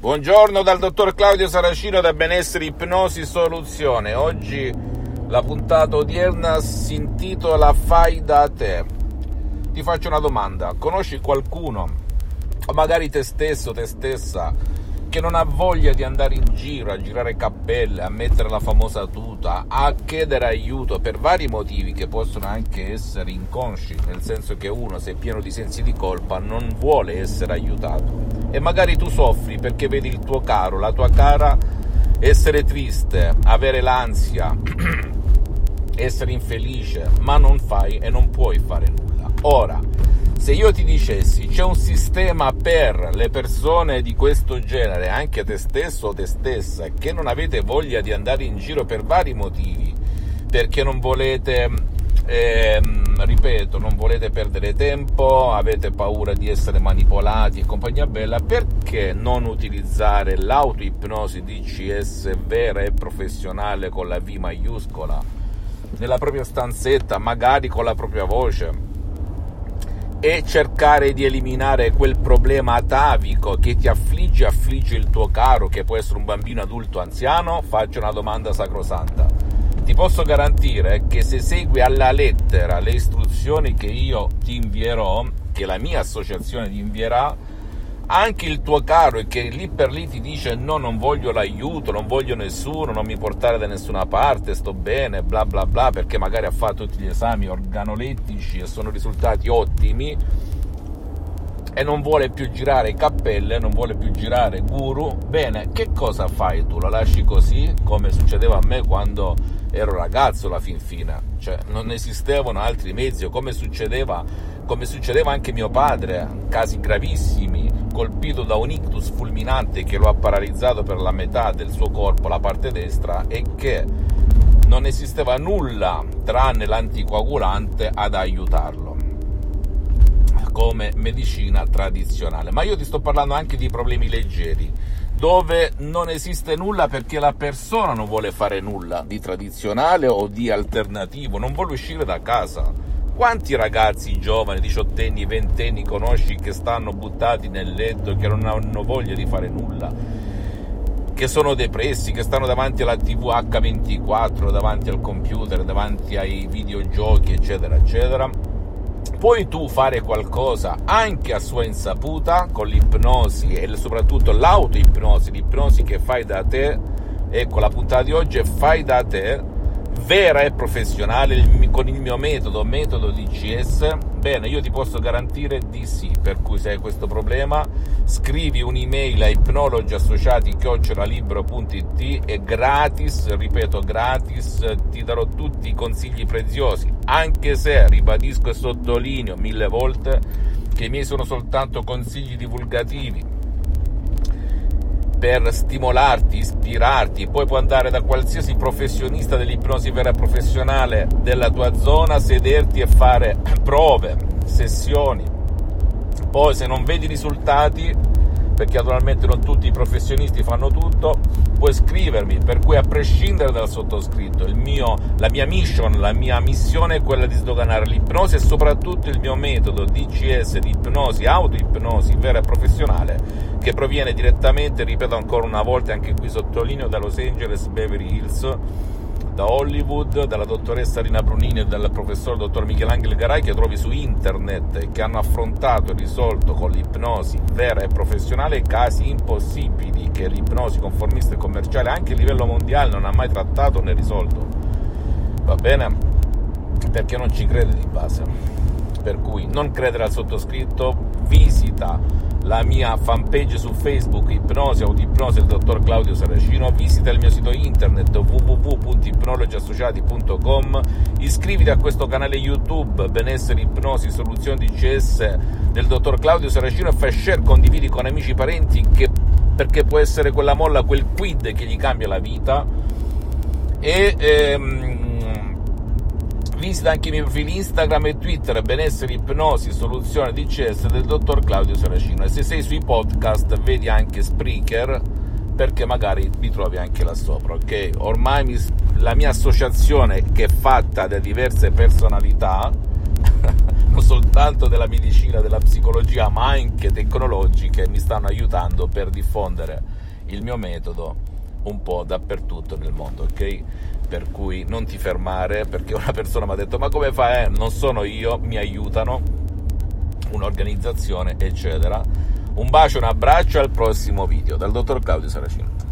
Buongiorno dal dottor Claudio Saracino da Benessere Ipnosi Soluzione. Oggi la puntata odierna si intitola Fai da te. Ti faccio una domanda: conosci qualcuno, o magari te stesso, te stessa, che non ha voglia di andare in giro a girare cappelle, a mettere la famosa tuta, a chiedere aiuto per vari motivi che possono anche essere inconsci, nel senso che uno se è pieno di sensi di colpa non vuole essere aiutato e magari tu soffri perché vedi il tuo caro, la tua cara essere triste, avere l'ansia, essere infelice, ma non fai e non puoi fare nulla. Ora, se io ti dicessi c'è un sistema per le persone di questo genere, anche te stesso o te stessa, che non avete voglia di andare in giro per vari motivi, perché non volete, eh, ripeto, non volete perdere tempo, avete paura di essere manipolati e compagnia bella, perché non utilizzare l'autoipnosi DCS vera e professionale con la V maiuscola nella propria stanzetta, magari con la propria voce? E cercare di eliminare quel problema atavico che ti affligge affligge il tuo caro, che può essere un bambino, adulto, anziano, faccio una domanda sacrosanta. Ti posso garantire che se segui alla lettera le istruzioni che io ti invierò, che la mia associazione ti invierà, anche il tuo caro che lì per lì ti dice no, non voglio l'aiuto, non voglio nessuno, non mi portare da nessuna parte, sto bene, bla bla bla, perché magari ha fatto tutti gli esami organolettici e sono risultati ottimi. E non vuole più girare cappelle, non vuole più girare guru, bene, che cosa fai tu? La lasci così come succedeva a me quando ero ragazzo alla fin fine, cioè non esistevano altri mezzi, come succedeva, come succedeva anche mio padre, casi gravissimi, colpito da un ictus fulminante che lo ha paralizzato per la metà del suo corpo, la parte destra, e che non esisteva nulla tranne l'anticoagulante ad aiutarlo come medicina tradizionale. Ma io ti sto parlando anche di problemi leggeri, dove non esiste nulla perché la persona non vuole fare nulla di tradizionale o di alternativo, non vuole uscire da casa quanti ragazzi giovani, diciottenni, ventenni conosci che stanno buttati nel letto, che non hanno voglia di fare nulla, che sono depressi, che stanno davanti alla TV H24, davanti al computer, davanti ai videogiochi, eccetera, eccetera? Puoi tu fare qualcosa anche a sua insaputa con l'ipnosi e soprattutto l'autoipnosi, l'ipnosi che fai da te. Ecco, la puntata di oggi è fai da te vera e professionale con il mio metodo, metodo DCS, bene, io ti posso garantire di sì, per cui se hai questo problema scrivi un'email a ipnologiassociati.it è gratis, ripeto gratis, ti darò tutti i consigli preziosi, anche se, ribadisco e sottolineo mille volte, che i miei sono soltanto consigli divulgativi, per stimolarti, ispirarti, poi puoi andare da qualsiasi professionista dell'ipnosi vera professionale della tua zona, sederti e fare prove, sessioni. Poi se non vedi risultati, perché naturalmente non tutti i professionisti fanno tutto, puoi scrivermi, per cui a prescindere dal sottoscritto, mio, la mia mission, la mia missione è quella di sdoganare l'ipnosi e soprattutto il mio metodo DCS di ipnosi, autoipnosi vera e professionale che proviene direttamente, ripeto ancora una volta, anche qui sottolineo, da Los Angeles, Beverly Hills, da Hollywood, dalla dottoressa Rina Brunini e dal professor dottor Michelangelo Garai che trovi su internet e che hanno affrontato e risolto con l'ipnosi vera e professionale casi impossibili che l'ipnosi conformista e commerciale anche a livello mondiale non ha mai trattato né risolto. Va bene? Perché non ci crede di base. Per cui non credere al sottoscritto, visita la mia fanpage su Facebook Ipnosi Audipnosi del dottor Claudio Saracino, visita il mio sito internet www.ipnologiassociati.com, iscriviti a questo canale YouTube Benessere Ipnosi Soluzioni DCS del dottor Claudio Saracino e fai share, condividi con amici e parenti che, perché può essere quella molla, quel quid che gli cambia la vita. E ehm, Visita anche i miei profili Instagram e Twitter, benessere, ipnosi, soluzione DCS del dottor Claudio Saracino. E se sei sui podcast, vedi anche Spreaker, perché magari mi trovi anche là sopra, ok? Ormai mi, la mia associazione, che è fatta da diverse personalità, non soltanto della medicina, della psicologia, ma anche tecnologiche, mi stanno aiutando per diffondere il mio metodo un po' dappertutto nel mondo, ok? Per cui non ti fermare, perché una persona mi ha detto ma come fai? Eh, non sono io, mi aiutano, un'organizzazione, eccetera. Un bacio, un abbraccio al prossimo video dal dottor Claudio Saracino.